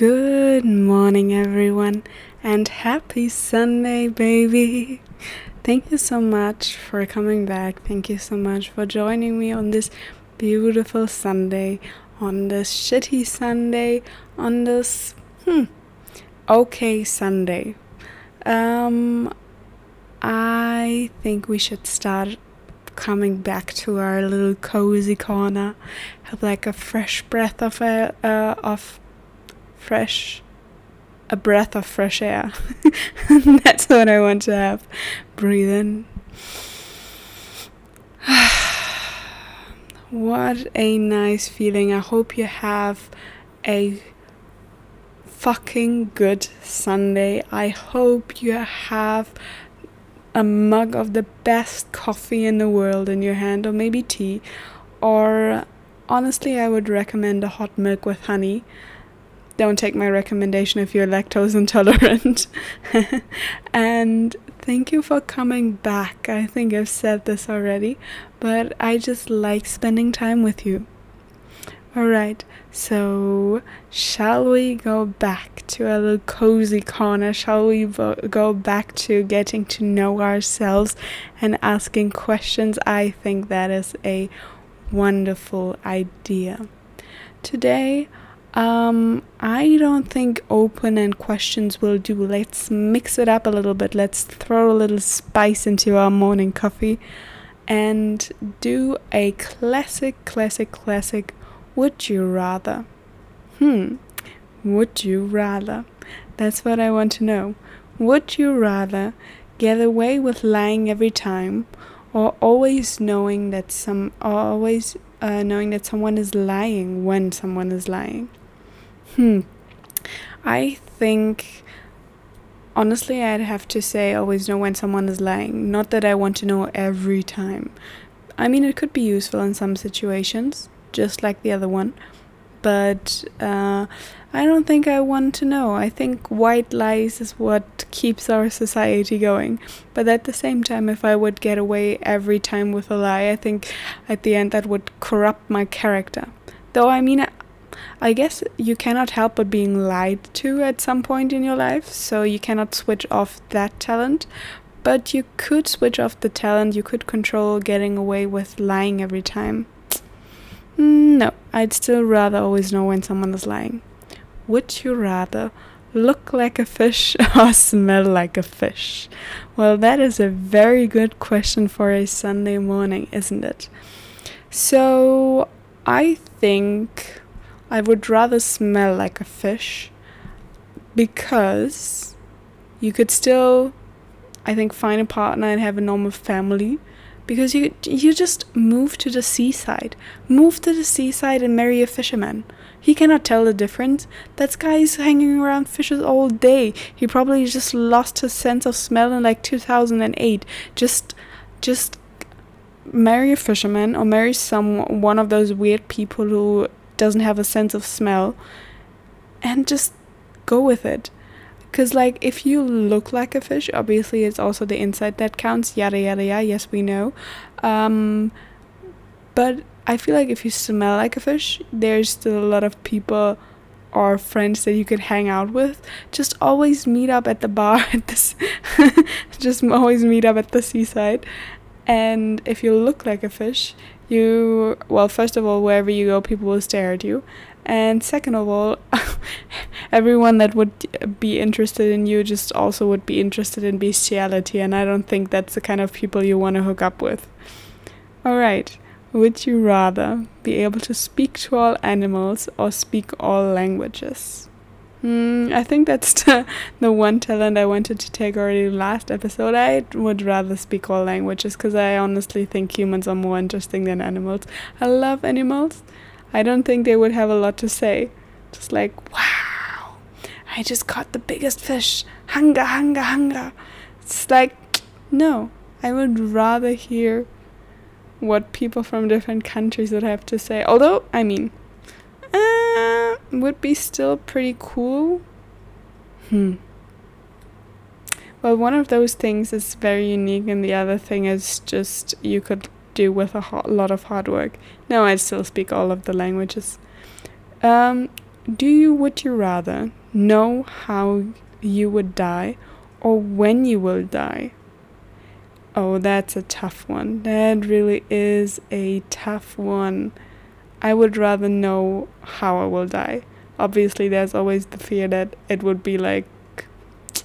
Good morning, everyone, and happy Sunday, baby. Thank you so much for coming back. Thank you so much for joining me on this beautiful Sunday, on this shitty Sunday, on this hmm, okay Sunday. Um, I think we should start coming back to our little cozy corner, have like a fresh breath of air, uh, of fresh a breath of fresh air. That's what I want to have. Breathe in. what a nice feeling. I hope you have a fucking good Sunday. I hope you have a mug of the best coffee in the world in your hand, or maybe tea. Or honestly, I would recommend a hot milk with honey don't take my recommendation if you're lactose intolerant. and thank you for coming back. I think I've said this already, but I just like spending time with you. Alright, so shall we go back to a little cozy corner? Shall we vo- go back to getting to know ourselves and asking questions? I think that is a wonderful idea. Today, um, I don't think open and questions will do. Let's mix it up a little bit. Let's throw a little spice into our morning coffee and do a classic, classic, classic would you rather? Hmm, would you rather? That's what I want to know. Would you rather get away with lying every time or always knowing that some always uh, knowing that someone is lying when someone is lying? Hmm. I think honestly I'd have to say always know when someone is lying. Not that I want to know every time. I mean it could be useful in some situations, just like the other one. But uh, I don't think I want to know. I think white lies is what keeps our society going. But at the same time, if I would get away every time with a lie, I think at the end that would corrupt my character. Though I mean, I guess you cannot help but being lied to at some point in your life, so you cannot switch off that talent. But you could switch off the talent, you could control getting away with lying every time. Mm, no, I'd still rather always know when someone is lying. Would you rather look like a fish or smell like a fish? Well, that is a very good question for a Sunday morning, isn't it? So, I think I would rather smell like a fish because you could still I think find a partner and have a normal family because you you just move to the seaside. Move to the seaside and marry a fisherman. He cannot tell the difference. That guy is hanging around fishes all day. He probably just lost his sense of smell in like 2008. Just just marry a fisherman or marry some one of those weird people who doesn't have a sense of smell and just go with it. Because like if you look like a fish obviously it's also the inside that counts yada yada yada yes we know. Um, but i feel like if you smell like a fish there's still a lot of people or friends that you could hang out with. Just always meet up at the bar at this just always meet up at the seaside. And if you look like a fish you well first of all wherever you go people will stare at you. And second of all everyone that would be interested in you just also would be interested in bestiality and i don't think that's the kind of people you want to hook up with. All right. Would you rather be able to speak to all animals or speak all languages Mm, I think that's the, the one talent I wanted to take already last episode. I would rather speak all languages because I honestly think humans are more interesting than animals. I love animals. I don't think they would have a lot to say. Just like, wow, I just caught the biggest fish. Hunger, hunger, hunger. It's like, no, I would rather hear what people from different countries would have to say. Although, I mean, would be still pretty cool. Hmm. Well, one of those things is very unique, and the other thing is just you could do with a ho- lot of hard work. No, I still speak all of the languages. Um, do you would you rather know how you would die or when you will die? Oh, that's a tough one. That really is a tough one. I would rather know how I will die. Obviously, there's always the fear that it would be like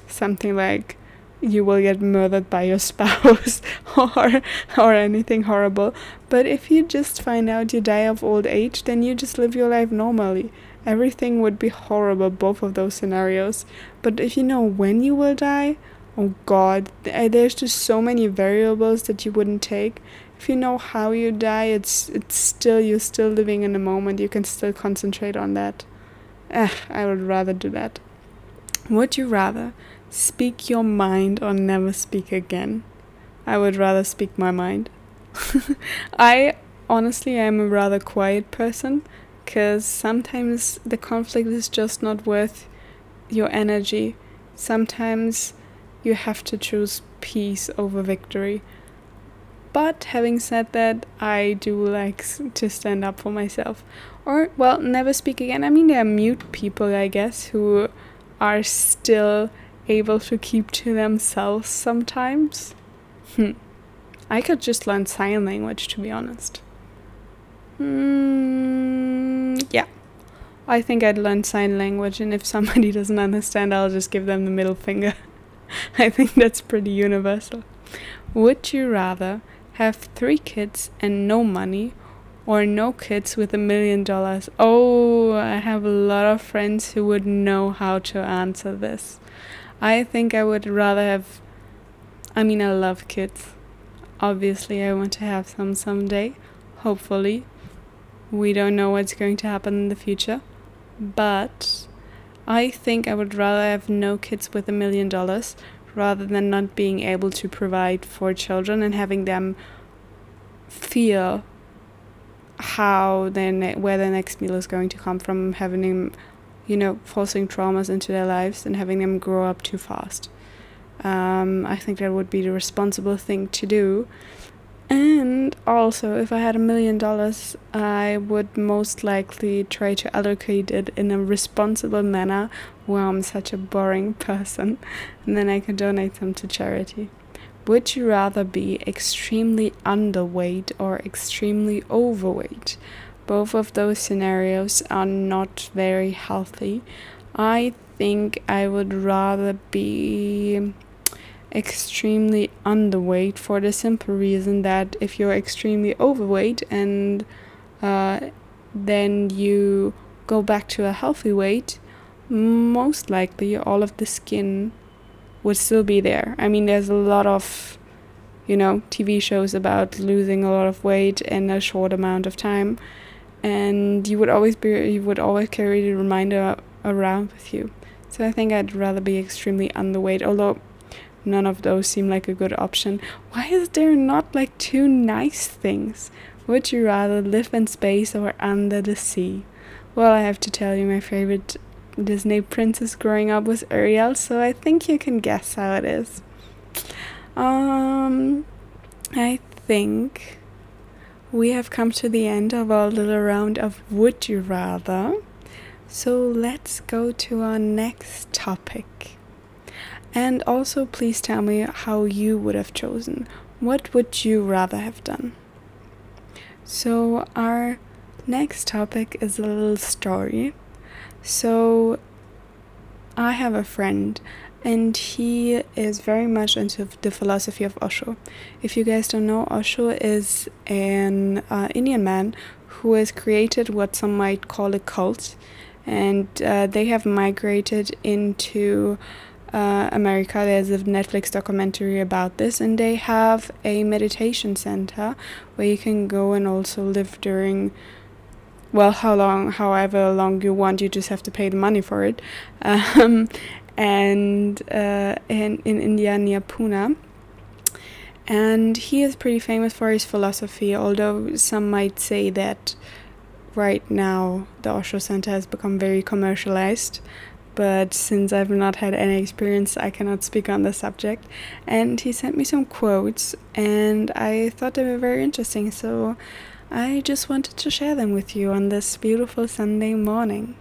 something like you will get murdered by your spouse or or anything horrible. But if you just find out you die of old age, then you just live your life normally. Everything would be horrible both of those scenarios. But if you know when you will die, oh god, eh, there's just so many variables that you wouldn't take. If you know how you die, it's it's still you're still living in the moment. You can still concentrate on that. Eh, I would rather do that. Would you rather Speak your mind or never speak again. I would rather speak my mind. I honestly am a rather quiet person because sometimes the conflict is just not worth your energy. Sometimes you have to choose peace over victory. But having said that, I do like to stand up for myself. Or, well, never speak again. I mean, there are mute people, I guess, who are still able to keep to themselves sometimes. Hmm. I could just learn sign language, to be honest. Mm, yeah. I think I'd learn sign language, and if somebody doesn't understand, I'll just give them the middle finger. I think that's pretty universal. Would you rather have three kids and no money, or no kids with a million dollars? Oh, I have a lot of friends who would know how to answer this. I think I would rather have. I mean, I love kids. Obviously, I want to have some someday. Hopefully. We don't know what's going to happen in the future. But I think I would rather have no kids with a million dollars rather than not being able to provide for children and having them feel how then where the next meal is going to come from having them you know, forcing traumas into their lives and having them grow up too fast. Um, I think that would be the responsible thing to do. And also, if I had a million dollars, I would most likely try to allocate it in a responsible manner where I'm such a boring person, and then I can donate them to charity. Would you rather be extremely underweight or extremely overweight? both of those scenarios are not very healthy. I think I would rather be extremely underweight for the simple reason that if you're extremely overweight and uh, then you go back to a healthy weight, most likely all of the skin would still be there. I mean, there's a lot of, you know, TV shows about losing a lot of weight in a short amount of time and you would always be you would always carry the reminder around with you. So I think I'd rather be extremely underweight, although none of those seem like a good option. Why is there not like two nice things? Would you rather live in space or under the sea? Well, I have to tell you, my favorite Disney princess growing up was Ariel, so I think you can guess how it is. Um, I think we have come to the end of our little round of Would You Rather. So let's go to our next topic. And also, please tell me how you would have chosen. What would you rather have done? So, our next topic is a little story. So, I have a friend and he is very much into the philosophy of Osho. If you guys don't know, Osho is an uh, Indian man who has created what some might call a cult, and uh, they have migrated into uh, America. There's a Netflix documentary about this, and they have a meditation center where you can go and also live during well how long however long you want you just have to pay the money for it um, and uh, in, in India near Pune. And he is pretty famous for his philosophy, although some might say that right now the Osho Center has become very commercialized. But since I've not had any experience, I cannot speak on the subject. And he sent me some quotes, and I thought they were very interesting, so I just wanted to share them with you on this beautiful Sunday morning.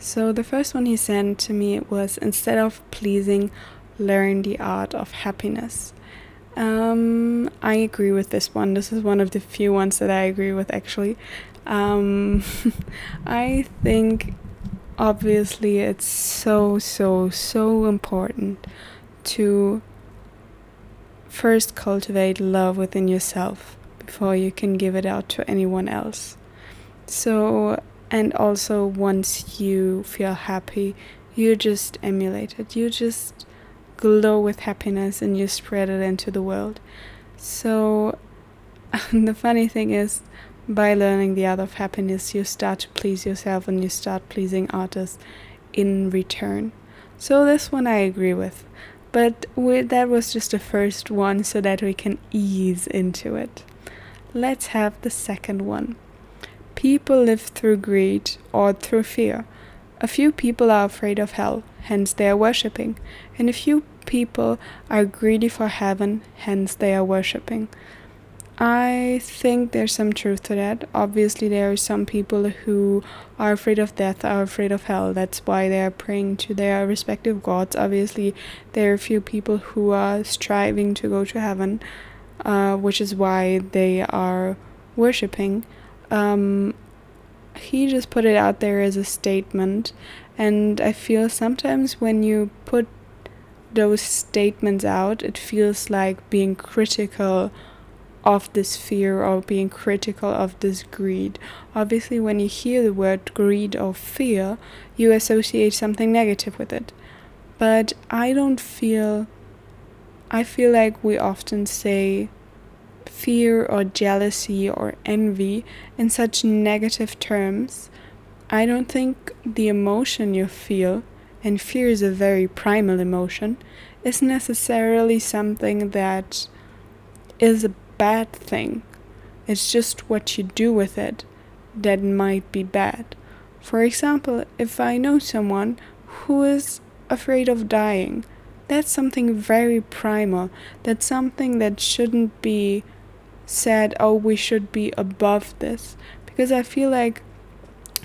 So the first one he sent to me was instead of pleasing, learn the art of happiness. Um, I agree with this one. This is one of the few ones that I agree with actually. Um, I think obviously it's so, so, so important to first cultivate love within yourself before you can give it out to anyone else. So, and also once you feel happy, you just emulate it. You just glow with happiness and you spread it into the world. So, the funny thing is, by learning the art of happiness, you start to please yourself and you start pleasing others in return. So, this one I agree with. But that was just the first one so that we can ease into it. Let's have the second one. People live through greed or through fear. A few people are afraid of hell, hence they are worshipping, and a few people are greedy for heaven, hence they are worshipping. I think there's some truth to that. Obviously, there are some people who are afraid of death, are afraid of hell. That's why they are praying to their respective gods. Obviously, there are a few people who are striving to go to heaven, uh, which is why they are worshipping. Um, he just put it out there as a statement, and I feel sometimes when you put those statements out, it feels like being critical of this fear or being critical of this greed. Obviously, when you hear the word greed or fear, you associate something negative with it. But I don't feel, I feel like we often say fear or jealousy or envy in such negative terms. I don't think the emotion you feel, and fear is a very primal emotion, is necessarily something that is a bad thing. It's just what you do with it that might be bad. For example, if I know someone who is afraid of dying, that's something very primal. That's something that shouldn't be said, oh, we should be above this. Because I feel like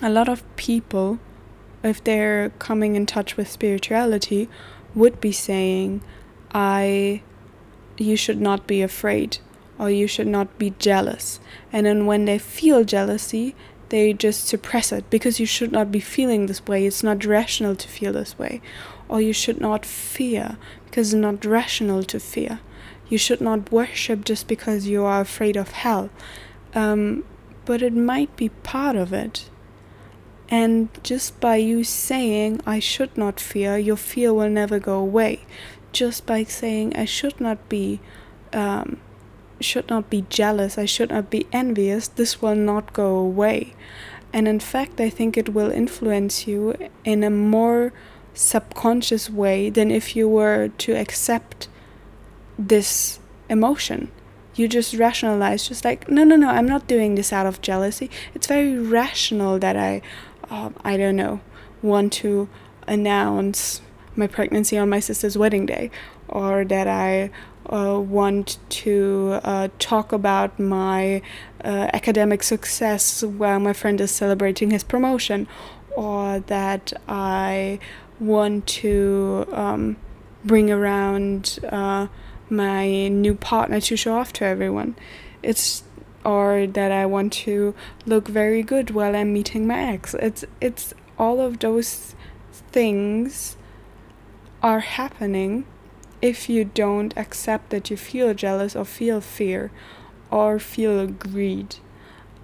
a lot of people, if they're coming in touch with spirituality, would be saying, I, you should not be afraid or you should not be jealous. And then when they feel jealousy, they just suppress it because you should not be feeling this way. It's not rational to feel this way. Or you should not fear because it's not rational to fear. You should not worship just because you are afraid of hell. Um, but it might be part of it. And just by you saying, I should not fear, your fear will never go away. Just by saying, I should not be um, should not be jealous, I should not be envious, this will not go away. And in fact, I think it will influence you in a more subconscious way than if you were to accept this emotion. You just rationalize, just like, no, no, no, I'm not doing this out of jealousy. It's very rational that I, uh, I don't know, want to announce my pregnancy on my sister's wedding day, or that I uh, want to uh, talk about my uh, academic success while my friend is celebrating his promotion, or that I want to um, bring around uh, my new partner to show off to everyone. It's or that I want to look very good while I'm meeting my ex. It's it's all of those things are happening if you don't accept that you feel jealous or feel fear or feel greed.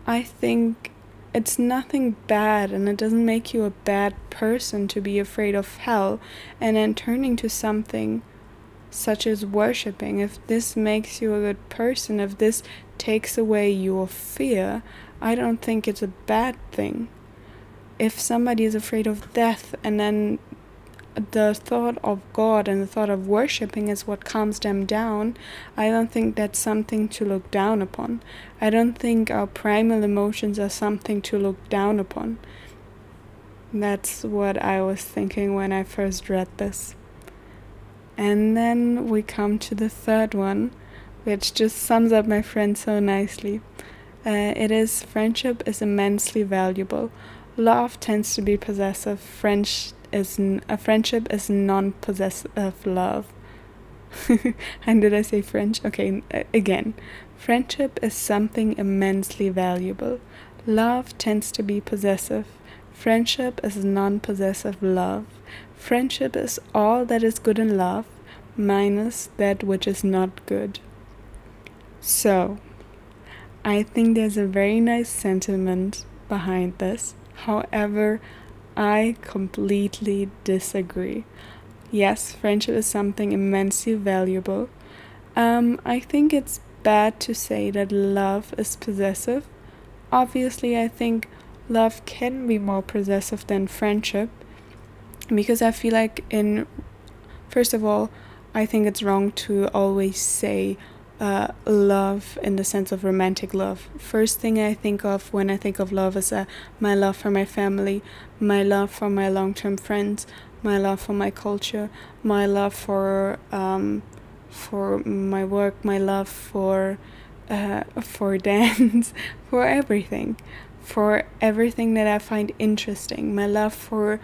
I think it's nothing bad and it doesn't make you a bad person to be afraid of hell and then turning to something such as worshipping. If this makes you a good person, if this takes away your fear, I don't think it's a bad thing. If somebody is afraid of death and then the thought of God and the thought of worshiping is what calms them down, I don't think that's something to look down upon. I don't think our primal emotions are something to look down upon. That's what I was thinking when I first read this. And then we come to the third one, which just sums up my friend so nicely. Uh, it is friendship is immensely valuable. love tends to be possessive. French is n- a friendship is non-possessive love. and did I say French? Okay, uh, again. Friendship is something immensely valuable. Love tends to be possessive. Friendship is non possessive love. Friendship is all that is good in love, minus that which is not good. So, I think there's a very nice sentiment behind this. However, I completely disagree. Yes, friendship is something immensely valuable. Um, I think it's bad to say that love is possessive. Obviously, I think love can be more possessive than friendship because I feel like, in first of all, I think it's wrong to always say uh, love in the sense of romantic love. First thing I think of when I think of love is uh, my love for my family, my love for my long term friends, my love for my culture, my love for um, for my work, my love for uh, for dance, for everything, for everything that I find interesting, my love for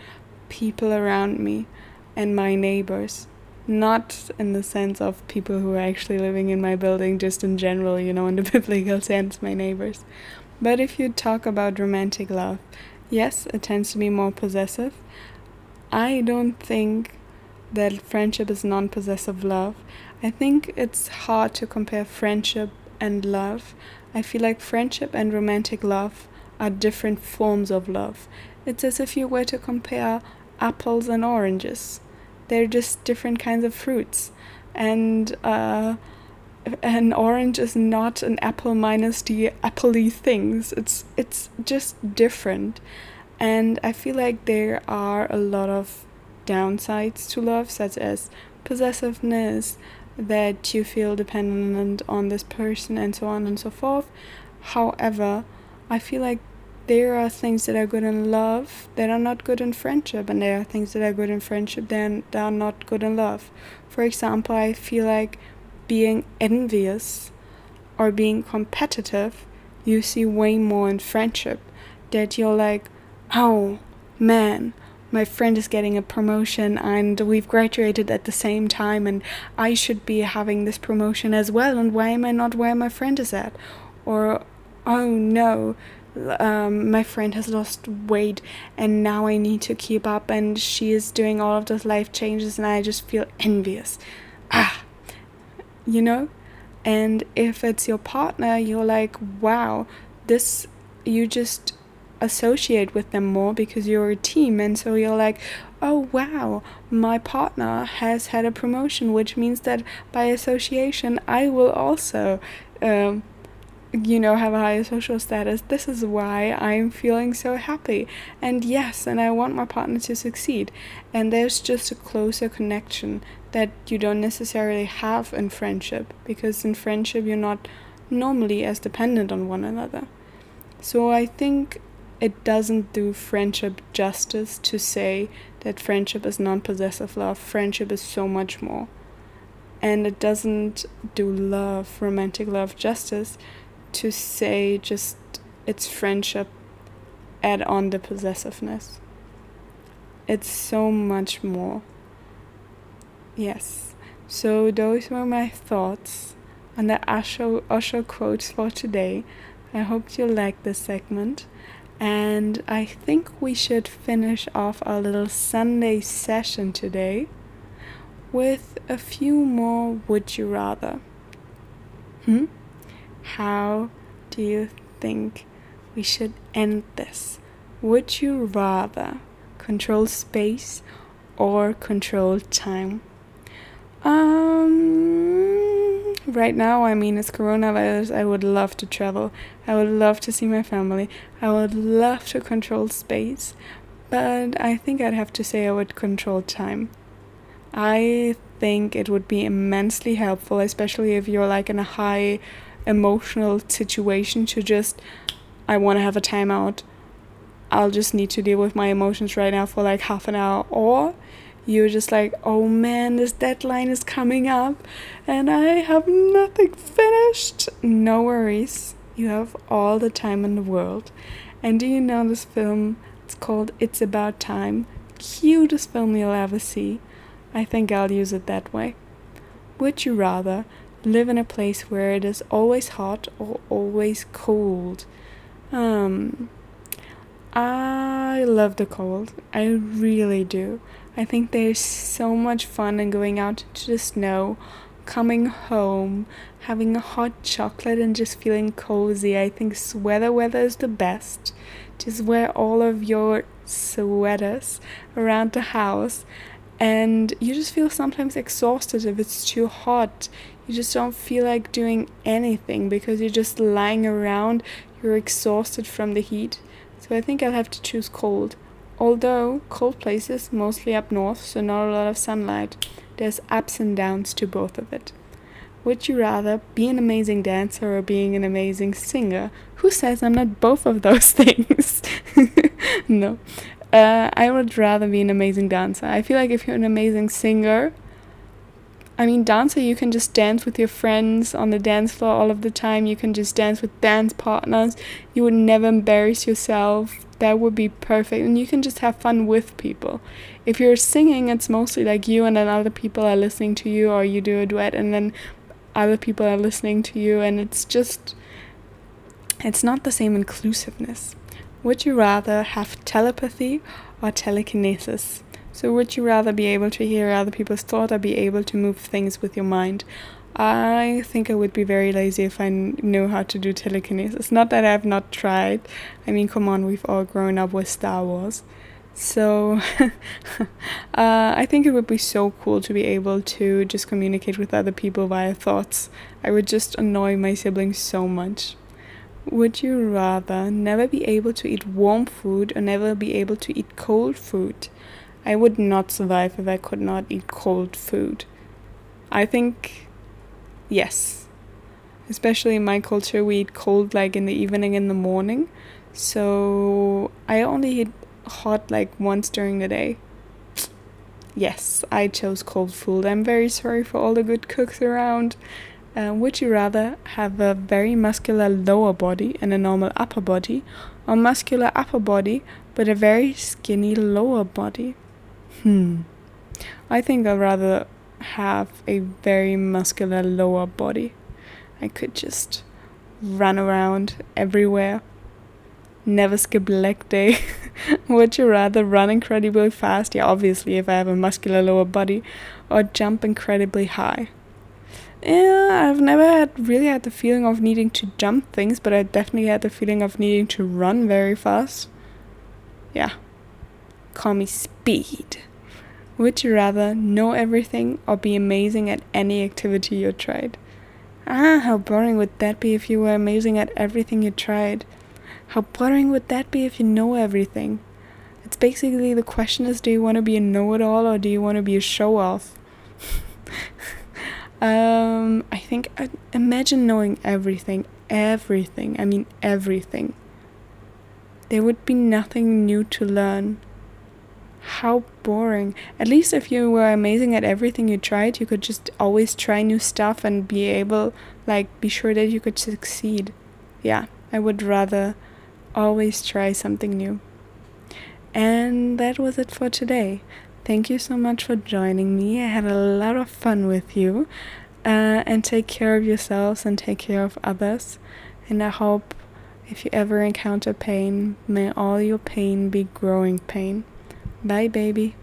people around me and my neighbors not in the sense of people who are actually living in my building, just in general, you know, in the biblical sense, my neighbors. But if you talk about romantic love, yes, it tends to be more possessive. I don't think that friendship is non possessive love. I think it's hard to compare friendship and love. I feel like friendship and romantic love are different forms of love. It's as if you were to compare apples and oranges they're just different kinds of fruits. And uh, an orange is not an apple minus the appley things. It's it's just different. And i feel like there are a lot of downsides to love such as possessiveness that you feel dependent on this person and so on and so forth. However i feel like there are things that are good in love that are not good in friendship, and there are things that are good in friendship that are not good in love. For example, I feel like being envious or being competitive, you see way more in friendship. That you're like, oh man, my friend is getting a promotion and we've graduated at the same time and I should be having this promotion as well and why am I not where my friend is at? Or oh no, um, my friend has lost weight and now I need to keep up and she is doing all of those life changes and I just feel envious. Ah, you know? And if it's your partner, you're like, wow, this, you just associate with them more because you're a team. And so you're like, oh, wow, my partner has had a promotion, which means that by association, I will also. Um, you know, have a higher social status. This is why I'm feeling so happy. And yes, and I want my partner to succeed. And there's just a closer connection that you don't necessarily have in friendship because in friendship you're not normally as dependent on one another. So I think it doesn't do friendship justice to say that friendship is non possessive love. Friendship is so much more. And it doesn't do love, romantic love, justice to say just it's friendship add on the possessiveness. It's so much more. Yes. So those were my thoughts on the Osho, Osho quotes for today. I hope you liked this segment. And I think we should finish off our little Sunday session today with a few more would you rather. Hmm? How do you think we should end this? Would you rather control space or control time? Um, right now, I mean, it's coronavirus. I would love to travel. I would love to see my family. I would love to control space. But I think I'd have to say I would control time. I think it would be immensely helpful, especially if you're like in a high emotional situation to just I want to have a timeout. I'll just need to deal with my emotions right now for like half an hour or you're just like, oh man, this deadline is coming up and I have nothing finished. No worries. You have all the time in the world. And do you know this film? It's called It's About Time. Cutest film you'll ever see. I think I'll use it that way. Would you rather live in a place where it is always hot or always cold? Um, I love the cold. I really do. I think there's so much fun in going out into the snow, coming home, having a hot chocolate, and just feeling cozy. I think sweater weather is the best. Just wear all of your sweaters around the house, and you just feel sometimes exhausted if it's too hot. You just don't feel like doing anything because you're just lying around, you're exhausted from the heat. So I think I'll have to choose cold. Although cold places, mostly up north, so not a lot of sunlight, there's ups and downs to both of it. Would you rather be an amazing dancer or being an amazing singer? Who says I'm not both of those things? no. Uh, I would rather be an amazing dancer. I feel like if you're an amazing singer, I mean, dancer, you can just dance with your friends on the dance floor all of the time. You can just dance with dance partners. You would never embarrass yourself. That would be perfect. And you can just have fun with people. If you're singing, it's mostly like you and then other people are listening to you, or you do a duet and then other people are listening to you. And it's just, it's not the same inclusiveness. Would you rather have telepathy or telekinesis? So, would you rather be able to hear other people's thoughts or be able to move things with your mind? I think I would be very lazy if I knew how to do telekinesis. Not that I've not tried. I mean, come on, we've all grown up with Star Wars. So, uh, I think it would be so cool to be able to just communicate with other people via thoughts. I would just annoy my siblings so much. Would you rather never be able to eat warm food or never be able to eat cold food? I would not survive if I could not eat cold food. I think, yes. Especially in my culture, we eat cold like in the evening in the morning. So I only eat hot like once during the day. Yes, I chose cold food. I'm very sorry for all the good cooks around. Uh, would you rather have a very muscular lower body and a normal upper body, or muscular upper body but a very skinny lower body? Hmm. I think I'd rather have a very muscular lower body. I could just run around everywhere. Never skip leg day. Would you rather run incredibly fast? Yeah, obviously, if I have a muscular lower body, or jump incredibly high. Yeah, I've never had really had the feeling of needing to jump things, but I definitely had the feeling of needing to run very fast. Yeah. Call me speed. Would you rather know everything or be amazing at any activity you tried? Ah, how boring would that be if you were amazing at everything you tried? How boring would that be if you know everything? It's basically the question is do you want to be a know it all or do you want to be a show off? um, I think, uh, imagine knowing everything, everything, I mean everything. There would be nothing new to learn how boring. At least if you were amazing at everything you tried, you could just always try new stuff and be able, like, be sure that you could succeed. Yeah, I would rather always try something new. And that was it for today. Thank you so much for joining me. I had a lot of fun with you. Uh, and take care of yourselves and take care of others. And I hope if you ever encounter pain, may all your pain be growing pain. Bye, baby.